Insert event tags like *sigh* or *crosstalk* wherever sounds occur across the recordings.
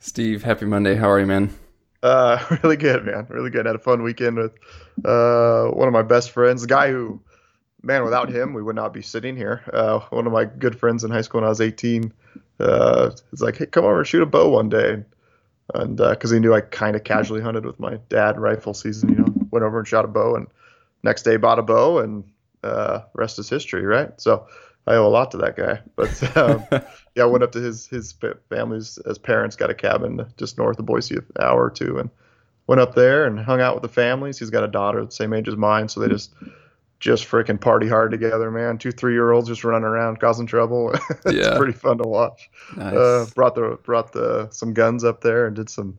Steve, happy Monday. How are you, man? Uh, *laughs* really good, man. Really good. Had a fun weekend with uh, one of my best friends, the guy who, man, without him, we would not be sitting here. Uh, one of my good friends in high school when I was 18. Uh, he's like, hey, come over and shoot a bow one day. And because uh, he knew I kind of casually hunted with my dad rifle season, you know, went over and shot a bow. And next day bought a bow, and uh, rest is history, right? So I owe a lot to that guy. But *laughs* um, yeah, I went up to his his family's as parents got a cabin just north of Boise, an hour or two, and went up there and hung out with the families. He's got a daughter the same age as mine, so they just just freaking party hard together, man. Two three year olds just running around causing trouble. *laughs* it's yeah. pretty fun to watch. Nice. Uh, brought the brought the some guns up there and did some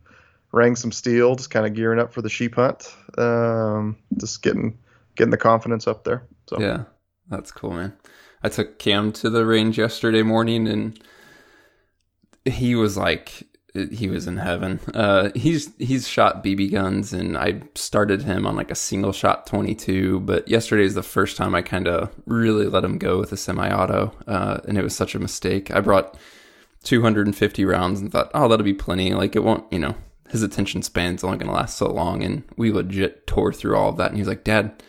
rang some steel, just kind of gearing up for the sheep hunt. Um, just getting getting the confidence up there. So yeah, that's cool, man. I took Cam to the range yesterday morning and he was like he was in heaven. Uh, he's he's shot BB guns, and I started him on like a single shot 22. But yesterday is the first time I kind of really let him go with a semi-auto, uh, and it was such a mistake. I brought 250 rounds and thought, oh, that'll be plenty. Like it won't, you know, his attention span's only gonna last so long, and we legit tore through all of that. And he's like, Dad,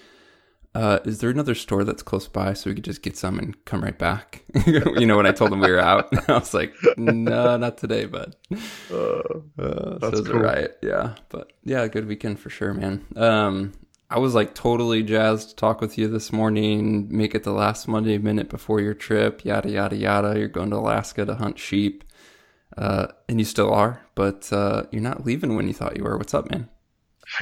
uh, is there another store that's close by so we could just get some and come right back? *laughs* you know, when I told him we were out, *laughs* I was like, no, not today, bud. Uh, uh, that's so cool. right. Yeah. But yeah, good weekend for sure, man. Um, I was like totally jazzed to talk with you this morning, make it the last Monday minute before your trip, yada, yada, yada. You're going to Alaska to hunt sheep. Uh, and you still are, but uh, you're not leaving when you thought you were. What's up, man?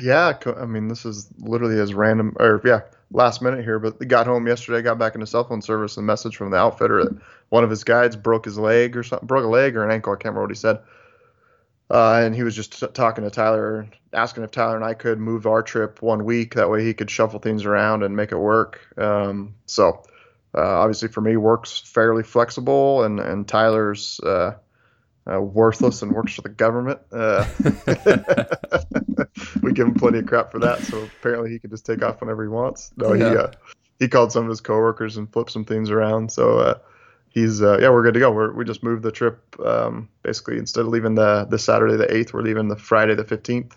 Yeah, I mean, this is literally as random, or yeah, last minute here, but got home yesterday, got back into cell phone service, and message from the outfitter that one of his guides broke his leg or something, broke a leg or an ankle. I can't remember what he said. Uh, and he was just t- talking to Tyler, asking if Tyler and I could move our trip one week. That way he could shuffle things around and make it work. Um, so uh, obviously for me, works fairly flexible, and and Tyler's uh, uh, worthless and works for the government. Uh, *laughs* we give him plenty of crap for that, so apparently he can just take off whenever he wants. No, yeah. he uh, he called some of his coworkers and flipped some things around. So uh, he's uh, yeah, we're good to go. We're, we just moved the trip um, basically instead of leaving the the Saturday the eighth, we're leaving the Friday the fifteenth.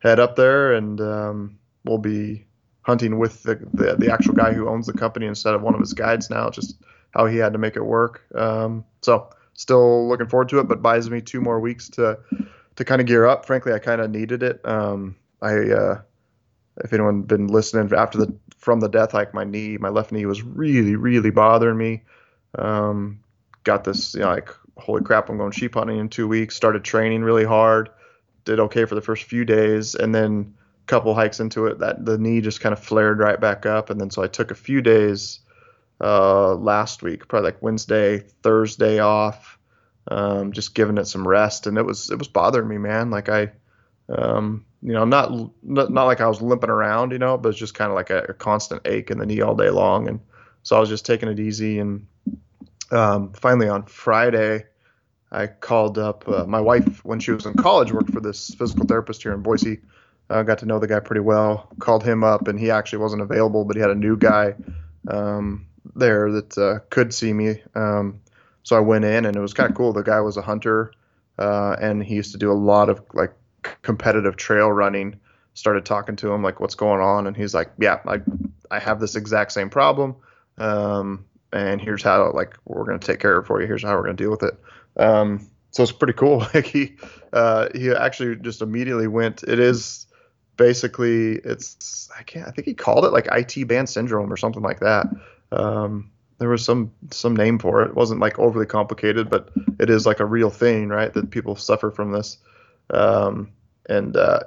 Head up there, and um, we'll be hunting with the, the, the actual guy who owns the company instead of one of his guides now. Just how he had to make it work. Um, so still looking forward to it, but buys me two more weeks to to kind of gear up. Frankly, I kind of needed it. Um, I uh, if anyone been listening after the from the death hike, my knee, my left knee was really really bothering me. Um, got this, you know, like holy crap, I'm going sheep hunting in two weeks. Started training really hard. Did okay for the first few days, and then a couple hikes into it, that the knee just kind of flared right back up. And then so I took a few days uh, last week, probably like Wednesday, Thursday off, um, just giving it some rest, and it was it was bothering me, man. Like I, um, you know, not, not like I was limping around, you know, but it's just kind of like a, a, constant ache in the knee all day long, and so I was just taking it easy, and um, finally on Friday. I called up uh, my wife when she was in college, worked for this physical therapist here in Boise. Uh, got to know the guy pretty well. Called him up, and he actually wasn't available, but he had a new guy um, there that uh, could see me. Um, so I went in, and it was kind of cool. The guy was a hunter, uh, and he used to do a lot of like competitive trail running. Started talking to him like, "What's going on?" And he's like, "Yeah, I I have this exact same problem, um, and here's how like we're gonna take care of it for you. Here's how we're gonna deal with it." Um, so it's pretty cool. *laughs* Like he uh, he actually just immediately went. It is basically it's I can't I think he called it like IT band syndrome or something like that. Um, there was some some name for it. It wasn't like overly complicated, but it is like a real thing, right? That people suffer from this. Um, and uh,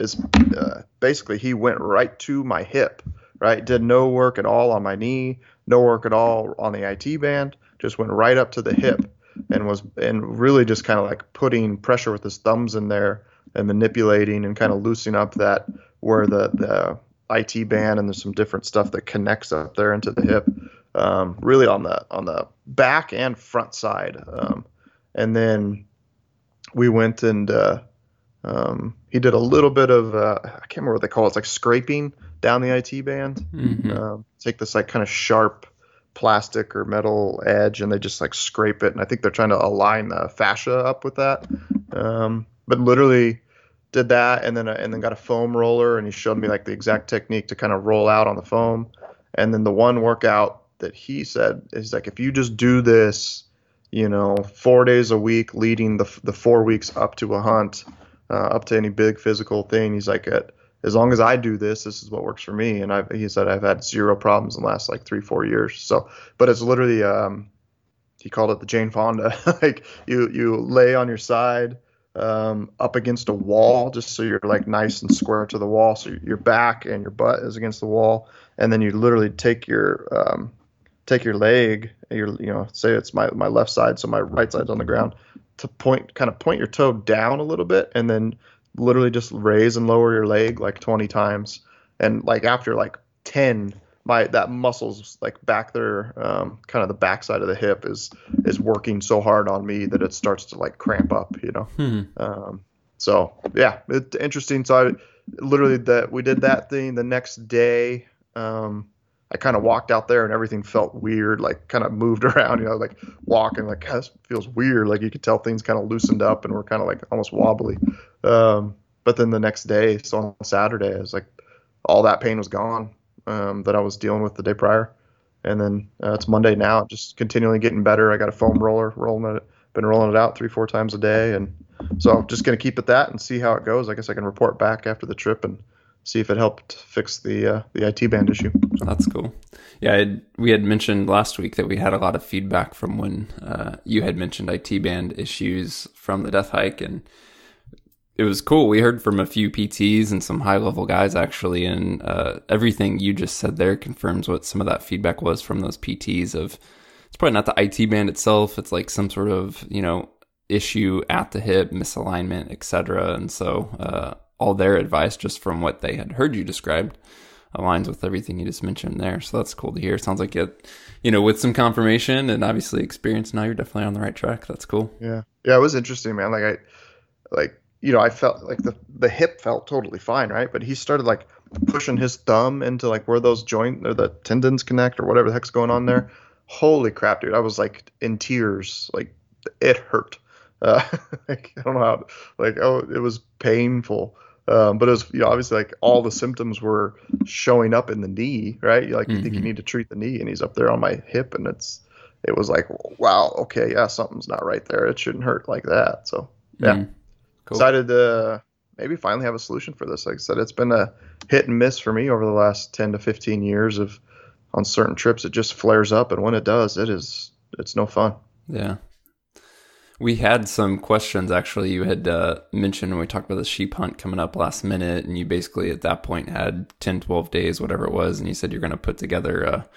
is uh, basically he went right to my hip, right? Did no work at all on my knee, no work at all on the IT band. Just went right up to the hip and was and really just kind of like putting pressure with his thumbs in there and manipulating and kind of loosening up that where the the IT band and there's some different stuff that connects up there into the hip, um, really on the on the back and front side. Um, and then we went and uh, um, he did a little bit of uh, I can't remember what they call it. It's like scraping down the IT band. Mm-hmm. Um, take this like kind of sharp plastic or metal edge and they just like scrape it and I think they're trying to align the fascia up with that Um, but literally did that and then and then got a foam roller and he showed me like the exact technique to kind of roll out on the foam. And then the one workout that he said is like if you just do this, you know, four days a week leading the the four weeks up to a hunt, uh, up to any big physical thing. He's like as long as I do this, this is what works for me. And I, he said I've had zero problems in the last like three, four years. So, but it's literally, um, he called it the Jane Fonda. *laughs* like you, you lay on your side, um, up against a wall, just so you're like nice and square to the wall. So your back and your butt is against the wall, and then you literally take your, um, take your leg, your, you know, say it's my my left side, so my right side's on the ground, to point, kind of point your toe down a little bit, and then literally just raise and lower your leg like 20 times and like after like 10 my that muscles like back there um, kind of the backside of the hip is is working so hard on me that it starts to like cramp up you know hmm. um, so yeah it's interesting so i literally that we did that thing the next day um, I kind of walked out there and everything felt weird, like kind of moved *laughs* around, you know, like walking, like this feels weird. Like you could tell things kind of loosened up and were kind of like almost wobbly. Um, but then the next day, so on Saturday, I was like, all that pain was gone um, that I was dealing with the day prior. And then uh, it's Monday now, just continually getting better. I got a foam roller, rolling it, been rolling it out three, four times a day. And so I'm just going to keep at that and see how it goes. I guess I can report back after the trip and see if it helped fix the uh, the IT band issue. So. That's cool. Yeah, I'd, we had mentioned last week that we had a lot of feedback from when uh, you had mentioned IT band issues from the death hike, and it was cool. We heard from a few PTs and some high level guys actually, and uh, everything you just said there confirms what some of that feedback was from those PTs. Of it's probably not the IT band itself; it's like some sort of you know issue at the hip, misalignment, etc. And so uh, all their advice, just from what they had heard you described, aligns with everything you just mentioned there. So that's cool to hear. Sounds like it, you know, with some confirmation and obviously experience, now you're definitely on the right track. That's cool. Yeah, yeah, it was interesting, man. Like I, like you know, I felt like the the hip felt totally fine, right? But he started like pushing his thumb into like where those joint or the tendons connect or whatever the heck's going on there. Holy crap, dude! I was like in tears. Like it hurt. Uh, *laughs* like, I don't know how. Like oh, it was painful. Um, but it was you know obviously like all the symptoms were showing up in the knee, right? Like you mm-hmm. think you mm-hmm. need to treat the knee, and he's up there on my hip, and it's it was like wow, okay, yeah, something's not right there. It shouldn't hurt like that. So yeah. Mm. Cool. Decided to maybe finally have a solution for this. Like I said, it's been a hit and miss for me over the last 10 to 15 years of on certain trips. It just flares up, and when it does, it is it's no fun. Yeah. We had some questions actually. You had uh, mentioned when we talked about the sheep hunt coming up last minute, and you basically at that point had 10, 12 days, whatever it was, and you said you're going to put together a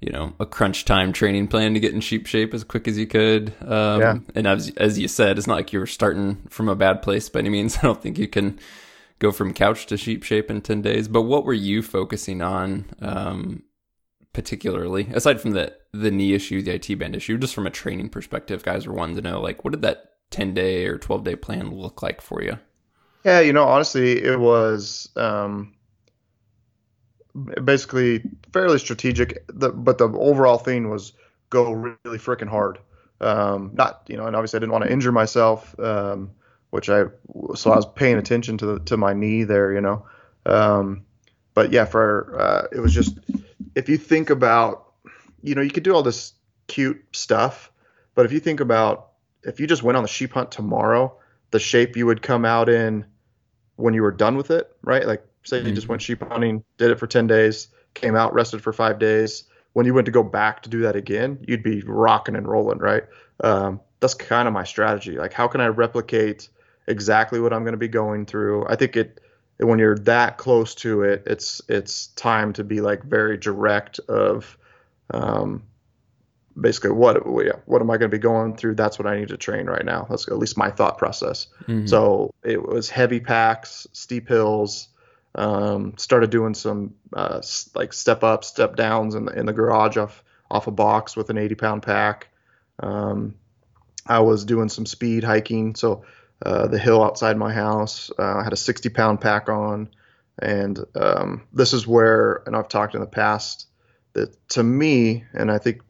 you know a crunch time training plan to get in sheep shape as quick as you could. Um, yeah. And as as you said, it's not like you were starting from a bad place by any means. *laughs* I don't think you can go from couch to sheep shape in ten days. But what were you focusing on, um, particularly aside from the the knee issue, the IT band issue, just from a training perspective? Guys are wanting to know like what did that ten day or twelve day plan look like for you? Yeah, you know, honestly, it was. Um, basically fairly strategic. The, but the overall thing was go really freaking hard. Um, not you know, and obviously I didn't want to injure myself, um, which I so I was paying attention to the, to my knee there, you know. Um, but yeah, for uh, it was just if you think about, you know, you could do all this cute stuff, but if you think about if you just went on the sheep hunt tomorrow, the shape you would come out in when you were done with it, right? Like Say you just went sheep hunting, did it for 10 days, came out, rested for five days. When you went to go back to do that again, you'd be rocking and rolling, right? Um, that's kind of my strategy. Like, how can I replicate exactly what I'm going to be going through? I think it when you're that close to it, it's it's time to be like very direct of um, basically what what am I going to be going through? That's what I need to train right now. That's at least my thought process. Mm-hmm. So it was heavy packs, steep hills, um, started doing some uh, like step up, step downs in the in the garage off off a box with an 80 pound pack. Um, I was doing some speed hiking, so uh, the hill outside my house. Uh, I had a 60 pound pack on, and um, this is where, and I've talked in the past that to me, and I think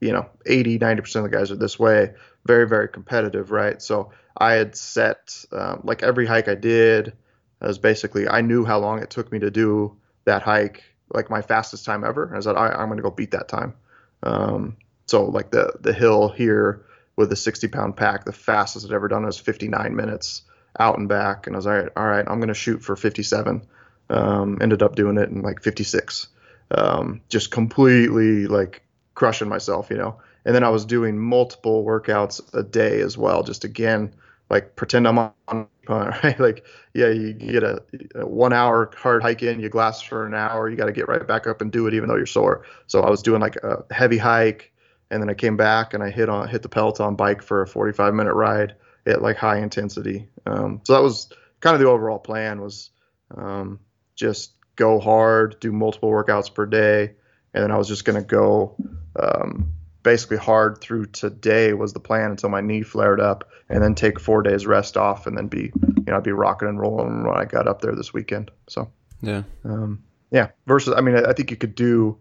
you know 80 90 percent of the guys are this way. very very competitive, right? So I had set um, like every hike I did was basically I knew how long it took me to do that hike, like my fastest time ever. I said I, am going to go beat that time. Um, so like the the hill here with the 60 pound pack, the fastest I'd ever done was 59 minutes out and back, and I was all right. All right, I'm going to shoot for 57. Um, ended up doing it in like 56. Um, just completely like crushing myself, you know. And then I was doing multiple workouts a day as well, just again like pretend I'm on *laughs* right? Like, yeah, you get a, a, one hour hard hike in, you glass for an hour, you got to get right back up and do it even though you're sore. So I was doing like a heavy hike, and then I came back and I hit on hit the Peloton bike for a 45 minute ride at like high intensity. Um, so that was kind of the overall plan was um, just go hard, do multiple workouts per day, and then I was just gonna go um, basically hard through today was the plan until my knee flared up, and then take four days rest off, and then be you know I'd be rocking and rolling when I got up there this weekend. So yeah, um, yeah. Versus, I mean, I think you could do.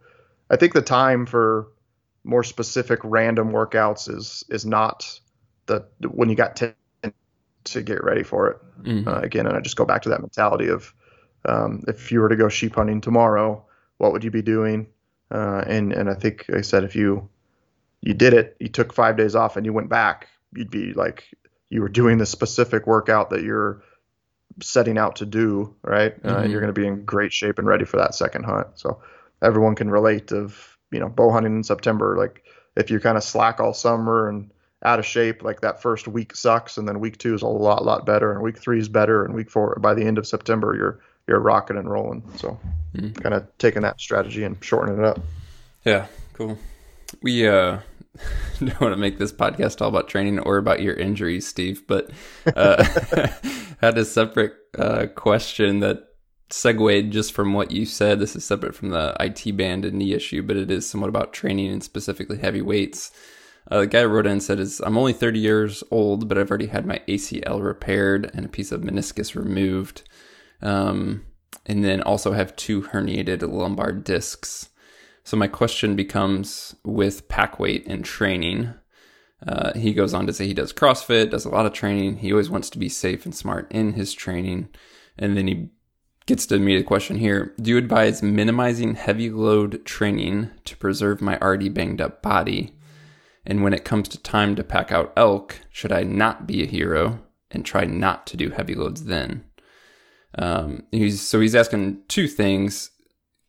I think the time for more specific random workouts is is not the when you got 10 to get ready for it mm-hmm. uh, again and i just go back to that mentality of um, if you were to go sheep hunting tomorrow what would you be doing uh, and and i think like i said if you you did it, you took five days off and you went back, you'd be like you were doing the specific workout that you're setting out to do, right? Uh, mm-hmm. Uh, you're going to be in great shape and ready for that second hunt. So everyone can relate of, you know, bow hunting in September. Like if you kind of slack all summer and out of shape, like that first week sucks. And then week two is a lot, lot better. And week three is better. And week four, by the end of September, you're, you're rocking and rolling. So mm-hmm. kind of taking that strategy and shortening it up. Yeah. Cool. We, uh, *laughs* don't want to make this podcast all about training or about your injuries, Steve, but uh, *laughs* had a separate uh, question that segued just from what you said. This is separate from the IT band and knee issue, but it is somewhat about training and specifically heavy weights. Uh, the guy wrote in and said, is, I'm only 30 years old, but I've already had my ACL repaired and a piece of meniscus removed. Um, and then also have two herniated lumbar discs. So my question becomes with pack weight and training. Uh, he goes on to say he does CrossFit, does a lot of training. He always wants to be safe and smart in his training. And then he gets to me the question here Do you advise minimizing heavy load training to preserve my already banged up body? And when it comes to time to pack out elk, should I not be a hero and try not to do heavy loads then? Um, he's so he's asking two things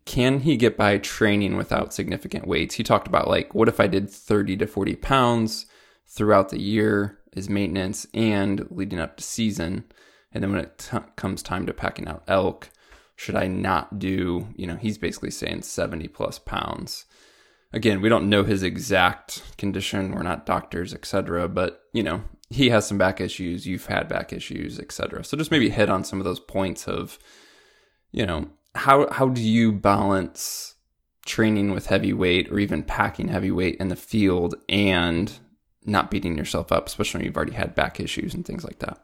can he get by training without significant weights? He talked about like, what if I did 30 to 40 pounds throughout the year as maintenance and leading up to season? And then when it t- comes time to packing out elk, should I not do, you know, he's basically saying 70 plus pounds. Again, we don't know his exact condition. We're not doctors, etc. But, you know, he has some back issues. You've had back issues, etc. So just maybe hit on some of those points of, you know, how how do you balance training with heavy weight or even packing heavy weight in the field and not beating yourself up, especially when you've already had back issues and things like that?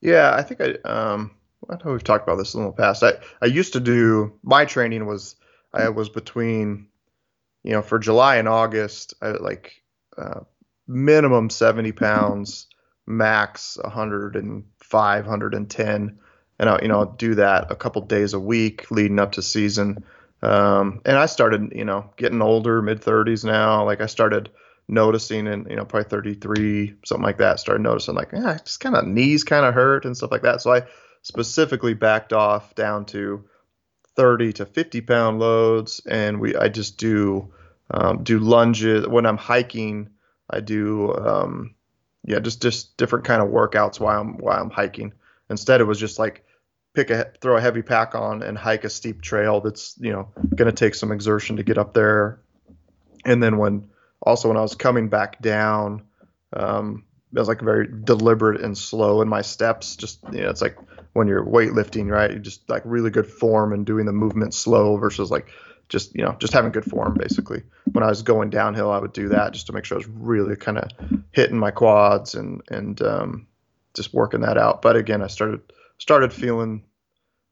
Yeah, I think I um I know we've talked about this in the past. I I used to do my training was I was between you know for July and August I like uh, minimum 70 pounds, max 105, 110 and I'll, you know, do that a couple days a week leading up to season. Um, and I started, you know, getting older, mid 30s now. Like I started noticing, and you know, probably 33, something like that. Started noticing, like, yeah, just kind of knees kind of hurt and stuff like that. So I specifically backed off down to 30 to 50 pound loads, and we I just do um, do lunges when I'm hiking. I do um, yeah, just just different kind of workouts while I'm while I'm hiking. Instead, it was just like pick a throw a heavy pack on and hike a steep trail that's you know going to take some exertion to get up there. And then when also when I was coming back down, um, I was like very deliberate and slow in my steps. Just you know, it's like when you're weightlifting, right? You just like really good form and doing the movement slow versus like just you know just having good form basically. When I was going downhill, I would do that just to make sure I was really kind of hitting my quads and and um, just working that out. But again, I started started feeling,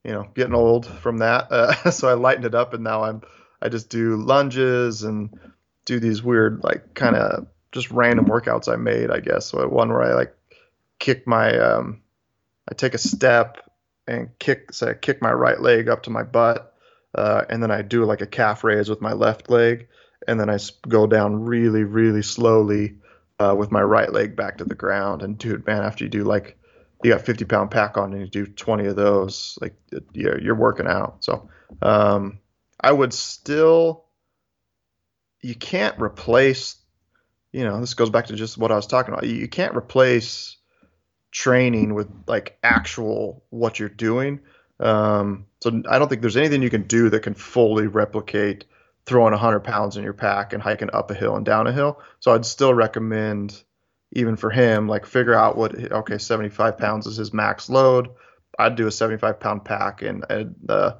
you know, getting old from that. Uh, *laughs* so I lightened it up, and now I'm I just do lunges and do these weird like kind of just random workouts I made, I guess. So one where I like kick my, um, I take a step and kick, say, I kick my right leg up to my butt, uh, and then I do like a calf raise with my left leg, and then I go down really, really slowly uh, with my right leg back to the ground. And dude, man, after you do like, you got 50 pound pack on and you do 20 of those, like you're, you're working out. So um, I would still, you can't replace you know, this goes back to just what I was talking about. You can't replace training with like actual what you're doing. Um, so I don't think there's anything you can do that can fully replicate throwing 100 pounds in your pack and hiking up a hill and down a hill. So I'd still recommend, even for him, like figure out what okay, 75 pounds is his max load. I'd do a 75 pound pack and, and the,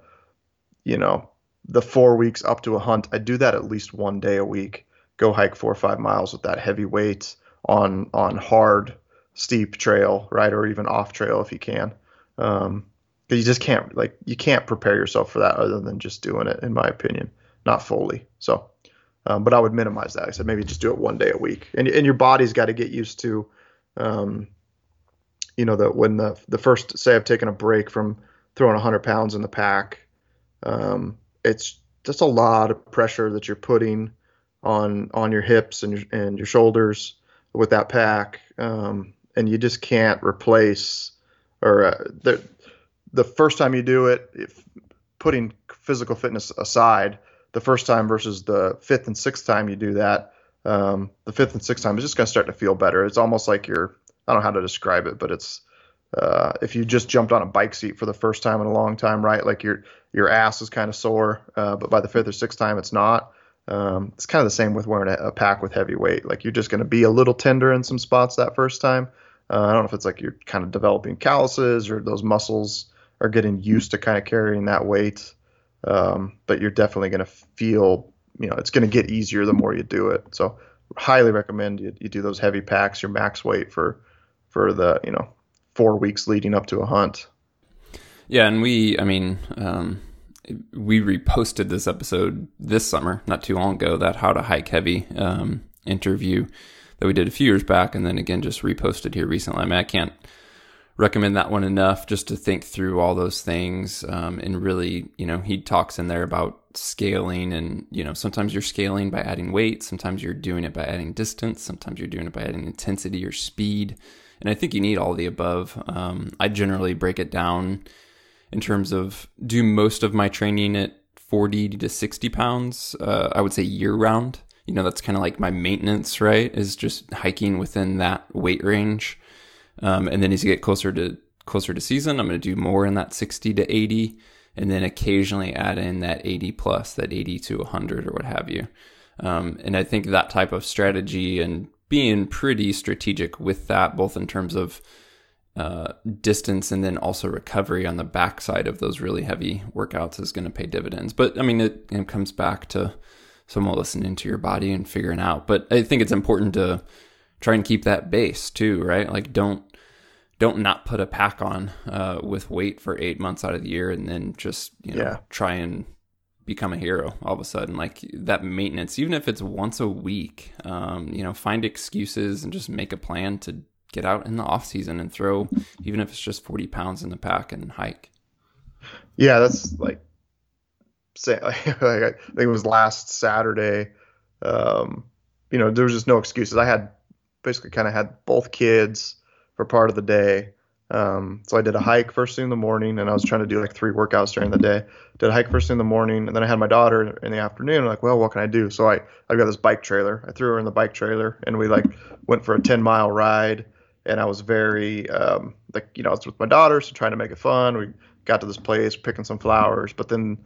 you know, the four weeks up to a hunt. I do that at least one day a week go hike four or five miles with that heavy weight on on hard steep trail, right, or even off trail if you can. Um, because you just can't like you can't prepare yourself for that other than just doing it, in my opinion, not fully. So, um, but I would minimize that. I said maybe just do it one day a week, and and your body's got to get used to, um, you know, that when the the first say I've taken a break from throwing 100 pounds in the pack, um, it's just a lot of pressure that you're putting on on your hips and your, and your shoulders with that pack, um, and you just can't replace or uh, the the first time you do it, if putting physical fitness aside, the first time versus the fifth and sixth time you do that, um, the fifth and sixth time is just going to start to feel better. It's almost like you're I don't know how to describe it, but it's uh, if you just jumped on a bike seat for the first time in a long time, right? Like your your ass is kind of sore, uh, but by the fifth or sixth time, it's not. Um, it's kind of the same with wearing a, a, pack with heavy weight. Like you're just going to be a little tender in some spots that first time. Uh, I don't know if it's like you're kind of developing calluses or those muscles are getting used to kind of carrying that weight. Um, but you're definitely going to feel, you know, it's going to get easier the more you do it. So highly recommend you, you do those heavy packs, your max weight for, for the, you know, four weeks leading up to a hunt. Yeah. And we, I mean, um, we reposted this episode this summer, not too long ago, that How to Hike Heavy um, interview that we did a few years back, and then again just reposted here recently. I mean, I can't recommend that one enough just to think through all those things um, and really, you know, he talks in there about scaling and you know sometimes you're scaling by adding weight sometimes you're doing it by adding distance sometimes you're doing it by adding intensity or speed and i think you need all the above um, i generally break it down in terms of do most of my training at 40 to 60 pounds. Uh, I would say year round. You know, that's kind of like my maintenance, right? Is just hiking within that weight range. Um, and then as you get closer to closer to season, I'm going to do more in that 60 to 80, and then occasionally add in that 80 plus, that 80 to 100 or what have you. Um, and I think that type of strategy and being pretty strategic with that, both in terms of uh, distance and then also recovery on the backside of those really heavy workouts is going to pay dividends. But I mean, it, it comes back to someone listening to your body and figuring out. But I think it's important to try and keep that base too, right? Like don't don't not put a pack on uh, with weight for eight months out of the year and then just you know yeah. try and become a hero all of a sudden like that maintenance even if it's once a week um, you know find excuses and just make a plan to get out in the off season and throw, even if it's just 40 pounds in the pack and hike. Yeah, that's like, say, *laughs* like I think it was last Saturday. Um, you know, there was just no excuses. I had basically kind of had both kids for part of the day. Um, so I did a hike first thing in the morning, and I was trying to do like three workouts during the day. Did a hike first thing in the morning, and then I had my daughter in the afternoon. I'm like, well, what can I do? So I I got this bike trailer. I threw her in the bike trailer, and we like went for a 10 mile ride and I was very um, like you know I was with my daughter, so trying to make it fun. We got to this place picking some flowers, but then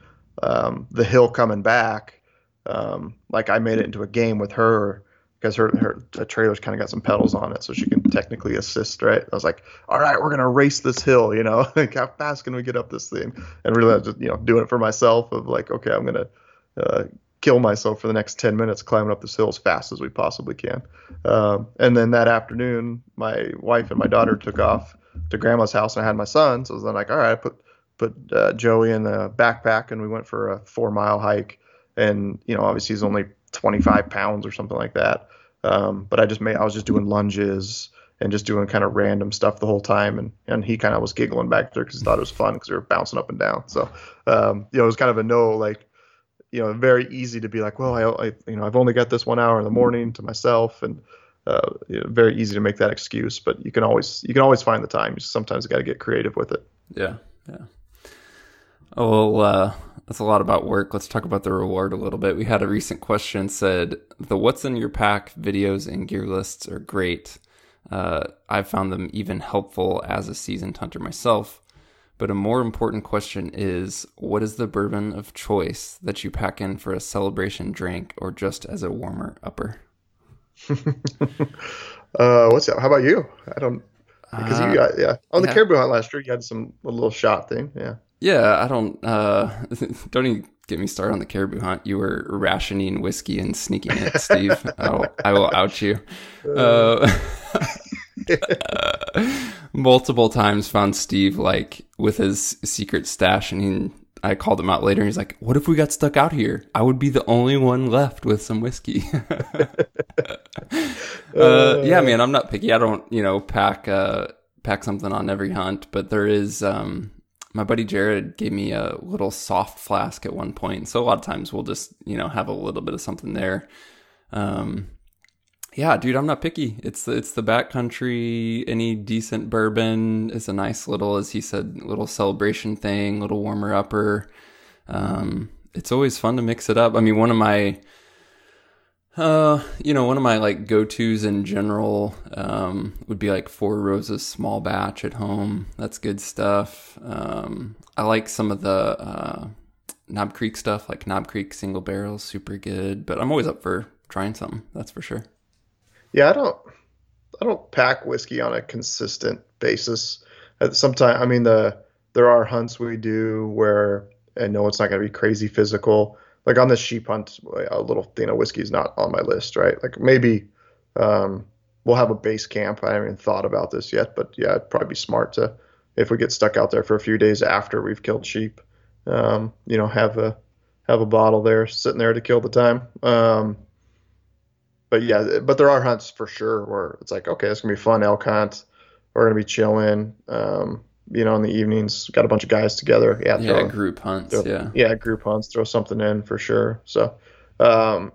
um, the hill coming back, um, like I made it into a game with her because her her trailer's kind of got some pedals on it, so she can technically assist. Right? I was like, all right, we're gonna race this hill. You know, *laughs* like how fast can we get up this thing? And really, just you know doing it for myself of like, okay, I'm gonna uh, kill myself for the next 10 minutes climbing up this hill as fast as we possibly can. Um, and then that afternoon, my wife and my daughter took off to grandma's house and I had my son. So I then like, all right, I put, put uh, Joey in the backpack and we went for a four mile hike. And, you know, obviously he's only 25 pounds or something like that. Um, but I just made I was just doing lunges and just doing kind of random stuff the whole time, and and he kind of was giggling back there because he thought it was fun because we were bouncing up and down. So um, you know, it was kind of a no like you know very easy to be like, well, I, I you know I've only got this one hour in the morning to myself and. Uh, you know, very easy to make that excuse, but you can always you can always find the time. You sometimes got to get creative with it. Yeah, yeah. Oh, well, uh, that's a lot about work. Let's talk about the reward a little bit. We had a recent question said the "What's in your pack" videos and gear lists are great. Uh, I've found them even helpful as a seasoned hunter myself. But a more important question is what is the bourbon of choice that you pack in for a celebration drink or just as a warmer upper? *laughs* uh, what's that? How about you? I don't because you uh, got yeah on the yeah. caribou hunt last year you had some a little shot thing yeah yeah I don't uh *laughs* don't even get me started on the caribou hunt you were rationing whiskey and sneaking it Steve *laughs* I'll, I will out you uh, *laughs* multiple times found Steve like with his secret stash and he I called him out later and he's like, What if we got stuck out here? I would be the only one left with some whiskey. uh, yeah, man, I'm not picky. I don't, you know, pack uh, pack something on every hunt, but there is um, my buddy Jared gave me a little soft flask at one point. So a lot of times we'll just, you know, have a little bit of something there. Um, yeah, dude, I'm not picky. It's the, it's the backcountry. Any decent bourbon is a nice little, as he said, little celebration thing, little warmer upper. Um, it's always fun to mix it up. I mean, one of my, uh, you know, one of my like go tos in general um, would be like Four Roses small batch at home. That's good stuff. Um, I like some of the uh, Knob Creek stuff, like Knob Creek single barrels, super good. But I'm always up for trying something. That's for sure. Yeah, I don't I don't pack whiskey on a consistent basis. At sometimes I mean the there are hunts we do where I know it's not going to be crazy physical. Like on this sheep hunt, a little thing of whiskey is not on my list, right? Like maybe um, we'll have a base camp. I haven't even thought about this yet, but yeah, it'd probably be smart to if we get stuck out there for a few days after we've killed sheep, um, you know, have a have a bottle there sitting there to kill the time. Um, but yeah, but there are hunts for sure where it's like, okay, it's gonna be fun elk hunt. We're gonna be chilling. Um, you know, in the evenings, got a bunch of guys together. Yeah, yeah, group hunts. Throw, yeah, yeah, group hunts. Throw something in for sure. So, um,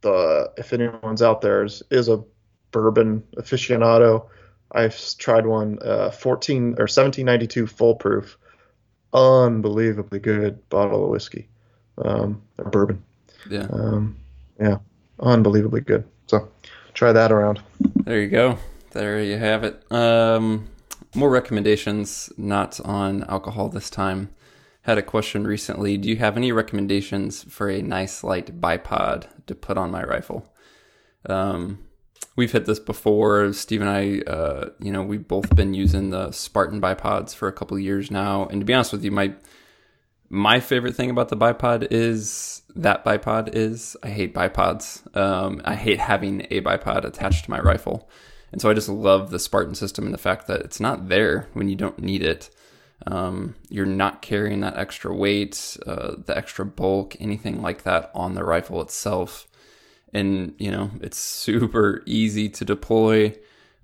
the if anyone's out there is, is a bourbon aficionado, I've tried one, uh, 14 or 1792 full proof, unbelievably good bottle of whiskey, um, or bourbon. Yeah. Um, yeah unbelievably good. So try that around. There you go. There you have it. Um, more recommendations, not on alcohol this time. Had a question recently. Do you have any recommendations for a nice light bipod to put on my rifle? Um, we've hit this before. Steve and I, uh, you know, we've both been using the Spartan bipods for a couple years now. And to be honest with you, my my favorite thing about the bipod is that bipod is I hate bipods. Um, I hate having a bipod attached to my rifle. And so I just love the Spartan system and the fact that it's not there when you don't need it. Um, you're not carrying that extra weight, uh, the extra bulk, anything like that on the rifle itself. And, you know, it's *laughs* super easy to deploy.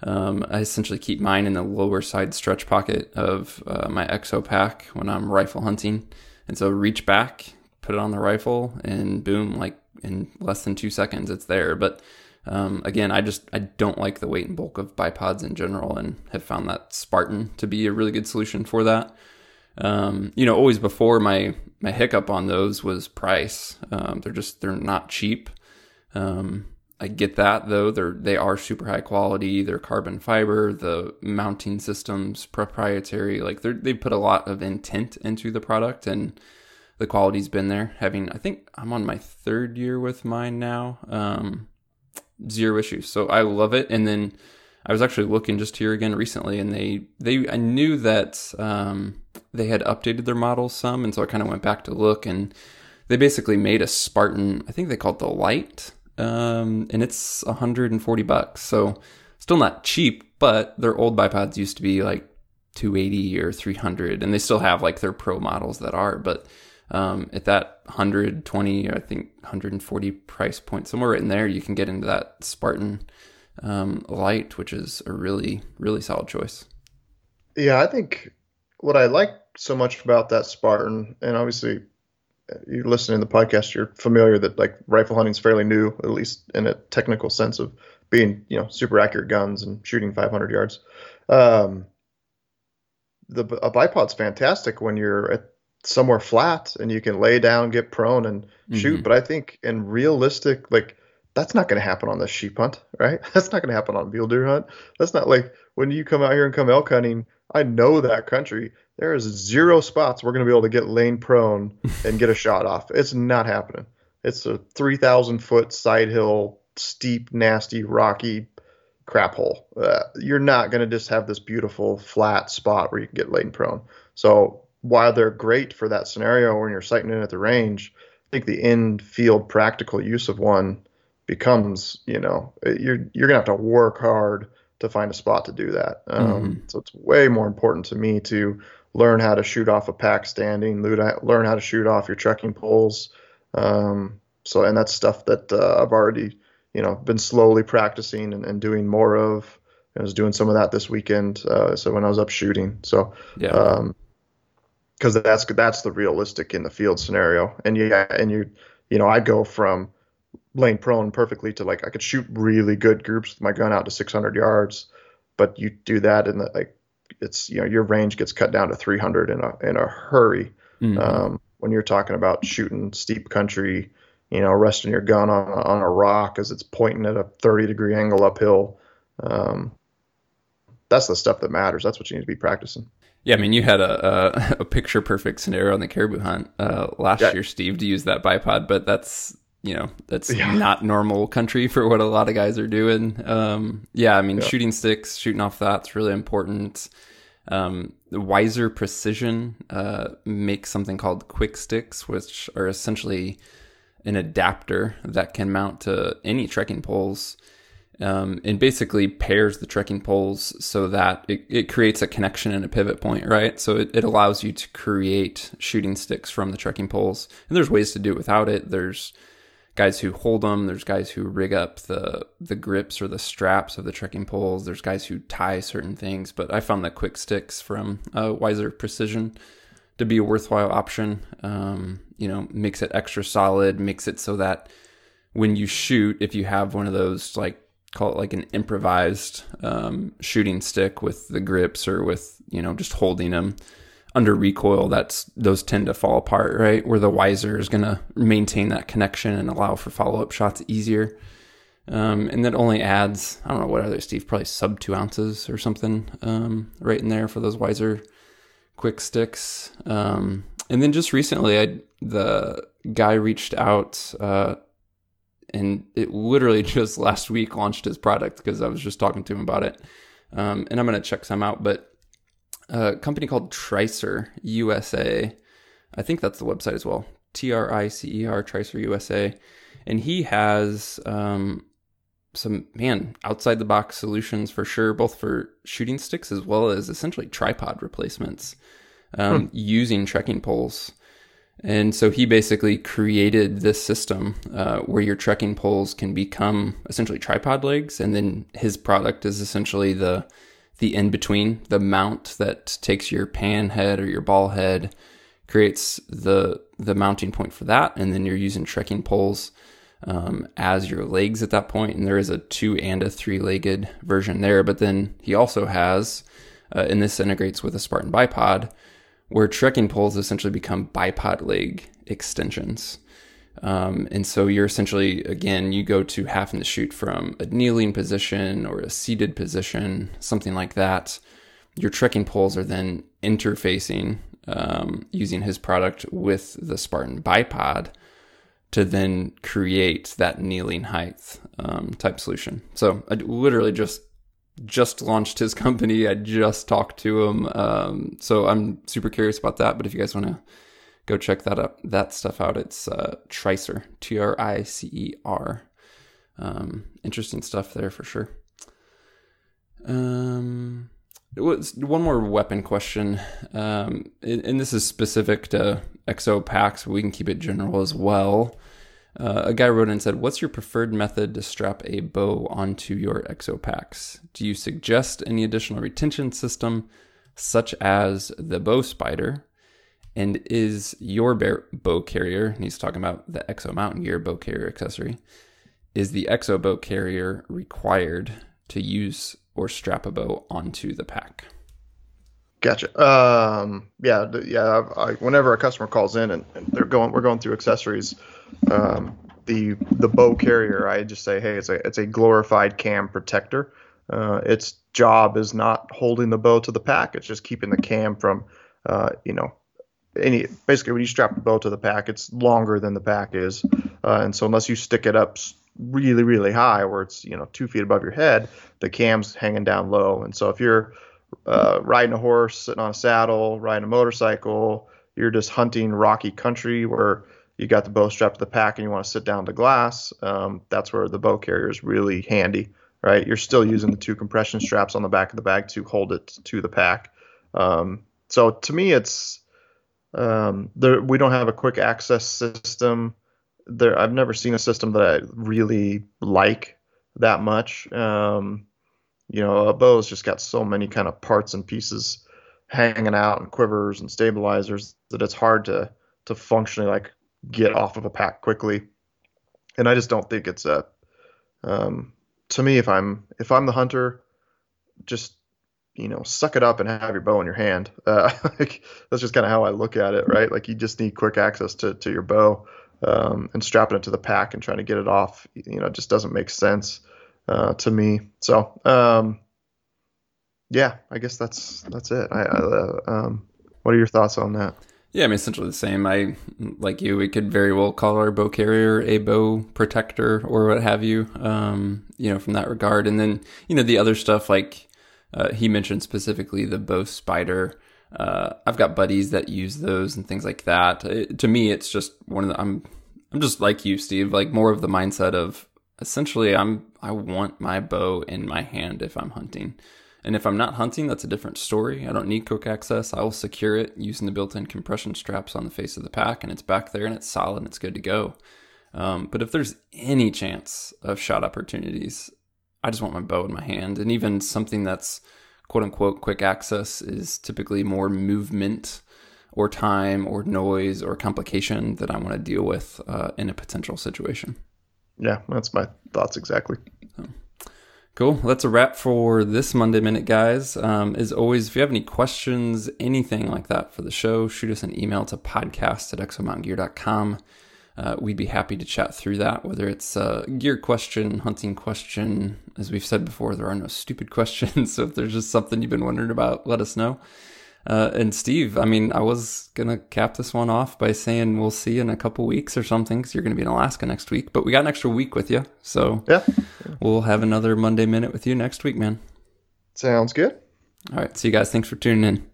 Um, I essentially keep mine in the lower side stretch pocket of uh, my exo pack when I'm rifle hunting. And so reach back, put it on the rifle, and boom, like in less than two seconds, it's there. But um, again, I just I don't like the weight and bulk of bipods in general, and have found that Spartan to be a really good solution for that. Um, you know, always before my my hiccup on those was price. Um, they're just they're not cheap. Um, I get that though. They're they are super high quality. They're carbon fiber. The mounting systems proprietary. Like they they put a lot of intent into the product, and the quality's been there. Having I think I'm on my third year with mine now. Um, zero issues. So I love it. And then I was actually looking just here again recently, and they they I knew that um, they had updated their models some, and so I kind of went back to look, and they basically made a Spartan. I think they called the Light um, and it's 140 bucks. So still not cheap, but their old bipods used to be like 280 or 300, and they still have like their pro models that are. But Um, at that 120, I think 140 price point, somewhere right in there, you can get into that Spartan um, Light, which is a really, really solid choice. Yeah, I think what I like so much about that Spartan, and obviously you listen to the podcast, you're familiar that like rifle hunting is fairly new, at least in a technical sense of being, you know, super accurate guns and shooting 500 yards. Um, the a bipod's fantastic when you're at somewhere flat and you can lay down, get prone, and shoot. Mm-hmm. But I think in realistic, like that's not going to happen on the sheep hunt, *laughs* right? That's not going to happen on mule deer hunt. That's not like when you come out here and come elk hunting. I know that country. There is zero spots we're going to be able to get lane prone *laughs* and get a shot off. It's not happening. It's a 3,000 foot side hill, steep, nasty, rocky crap hole. Uh, you're not going to just have this beautiful flat spot where you can get lane prone. So while they're great for that scenario when you're sighting in at the range, I think the in field practical use of one becomes, you know, you're you're gonna have to work hard to find a spot to do that. Um, mm-hmm. So it's way more important to me to learn how to shoot off a pack standing, learn how to shoot off your trekking poles. Um, so and that's stuff that uh, I've already, you know, been slowly practicing and, and, doing more of. I was doing some of that this weekend. Uh, so when I was up shooting, so yeah. Um, because that's that's the realistic in the field scenario. And yeah, and you you know I'd go from laying prone perfectly to like I could shoot really good groups with my gun out to 600 yards, but you do that and like it's you know your range gets cut down to 300 in a in a hurry. Mm-hmm. Um, when you're talking about shooting steep country, you know, resting your gun on on a rock as it's pointing at a 30 degree angle uphill. Um, that's the stuff that matters. That's what you need to be practicing. Yeah, I mean, you had a a, *laughs* a picture perfect scenario on the caribou hunt uh, last yeah. year, Steve, to use that bipod, but that's you know that's yeah. *laughs* not normal country *laughs* for what a lot of guys are doing. Um, yeah, I mean, yeah. shooting sticks, shooting off that's really important. Um, Wiser Precision uh, makes something called quick sticks, which are essentially an adapter that can mount to any trekking poles um, and basically pairs the trekking poles so that it, it creates a connection and a pivot point, right? So it, it allows you to create shooting sticks from the trekking poles. And there's ways to do it without it. There's guys who hold them. There's guys who rig up the the grips or the straps of the trekking poles. There's guys who tie certain things. But I found the quick sticks from uh, Wiser Precision to be a worthwhile option. Um, you know, makes it extra solid, makes it so that when you shoot, if you have one of those like call it like an improvised um, shooting stick with the grips or with you know just holding them under recoil that's those tend to fall apart right? Where the wiser is going to maintain that connection and allow for follow-up shots easier. Um, and that only adds i don't know what they steve? Probably sub two ounces or something um, right in there for those wiser quick sticks. Um, and then just recently i the guy reached out uh, and it literally *laughs* just last week launched his product because I was just talking to him about it. Um, and I'm going to check some out, but a company called Tricer USA, I think that's the website as well. T R I C E R Tricer USA, and he has um, some man outside the box solutions for sure, both for shooting sticks as well as essentially tripod replacements um, hmm. using trekking poles. And so he basically created this system uh, where your trekking poles can become essentially tripod legs, and then his product is essentially the the in between, the mount that takes your pan head or your ball head, creates the the mounting point for that, and then you're using trekking poles um, as your legs at that point. And there is a two and a three legged version there, but then he also has, uh, and this integrates with a Spartan bipod where trekking poles essentially become bipod leg extensions. Um, and so you're essentially, again, you go to having to shoot from a kneeling position or a seated position, something like that. Your trekking poles are then interfacing um, using his product with the Spartan bipod to then create that kneeling height um, type solution. So I literally just just launched his *laughs* company. I just talked to him. Um, so I'm super curious about that. But if you guys want to go check that up, that stuff out, it's uh, Tricer, T R I C E R. Um, interesting stuff there for sure. Um, one more weapon question, um, and this is specific to exo packs. We can keep it general as well. Uh, a guy wrote and said, What's your preferred method to strap a bow onto your exo packs? Do you suggest any additional retention system, such as the bow spider? And is your bow carrier, and he's talking about the Exo Mountain Gear bow carrier accessory, is the Exo bow carrier required to use or strap a bow onto the pack? Gotcha. Um, yeah, yeah. I, whenever a customer calls in and, and, they're going, we're going through accessories. Um, the the bow carrier, I just say, hey, it's a it's a glorified cam protector. Uh, its job is not holding the bow to the pack; it's just keeping the cam from, uh, you know, any. Basically, when you strap the bow to the pack, it's longer than the pack is, uh, and so unless you stick it up really really high, where it's you know two feet above your head, the cam's hanging down low, and so if you're uh, riding a horse, sitting on a saddle, riding a motorcycle. You're just hunting rocky country where you got the bow strapped to the pack and you want to sit down to glass. Um, that's where the bow carrier is really handy, right? You're still using the two compression straps on the back of the bag to hold it to the pack. Um, so to me, it's um, there, we don't have a quick access system. There, I've never seen a system that I really like that much. Um, you know, a bow's just got so many kind of parts and pieces hanging out and quivers and stabilizers that it's hard to to functionally like get off of a pack quickly. And I just don't think it's a um, to me if I'm if I'm the hunter, just you know, suck it up and have your bow in your hand. *laughs* Uh, like, that's just kind of how I look at it, right? Like you just need quick access to, to your bow, um, and strapping it to the pack and trying to get it off, you know, just doesn't make sense uh, to me. So um, yeah, I guess that's that's it. I, I uh, um, what are your thoughts on that? Yeah, I mean essentially the same. I like you. We could very well call our bow carrier a bow protector or what have you. Um, you know, from that regard, and then you know the other stuff like uh, he mentioned specifically the bow spider. Uh, I've got buddies that use those and things like that. It, to me, it's just one of the. I'm I'm just like you, Steve. Like more of the mindset of essentially I'm I want my bow in my hand if I'm hunting. And if I'm not hunting, that's a different story. I don't need quick access. I will secure it using the built-in compression straps on the face of the pack, and it's back there and it's solid and it's good to go. Um, but if there's any chance of shot opportunities, I just want my bow in my hand. And even something that's quote unquote quick access is typically more movement or time or noise or complication that I want to deal with uh, in a potential situation. Yeah, that's my thoughts exactly. So, cool. That's a wrap for this Monday Minute, guys. Um, as always, if you have any questions, anything like that for the show, shoot us an email to podcast at exomountaingear.com. Uh, we'd be happy to chat through that, whether it's a gear question, hunting question. As we've said before, there are no stupid *laughs* questions. So if there's just something you've been wondering about, let us know. Uh, and Steve, I mean, I was gonna cap this one off by saying we'll see you in a couple weeks or something because you're gonna be in Alaska next week. But we got an extra week with you, so yeah, we'll have another Monday minute with you next week, man. Sounds good. All right, see you guys. Thanks for tuning in.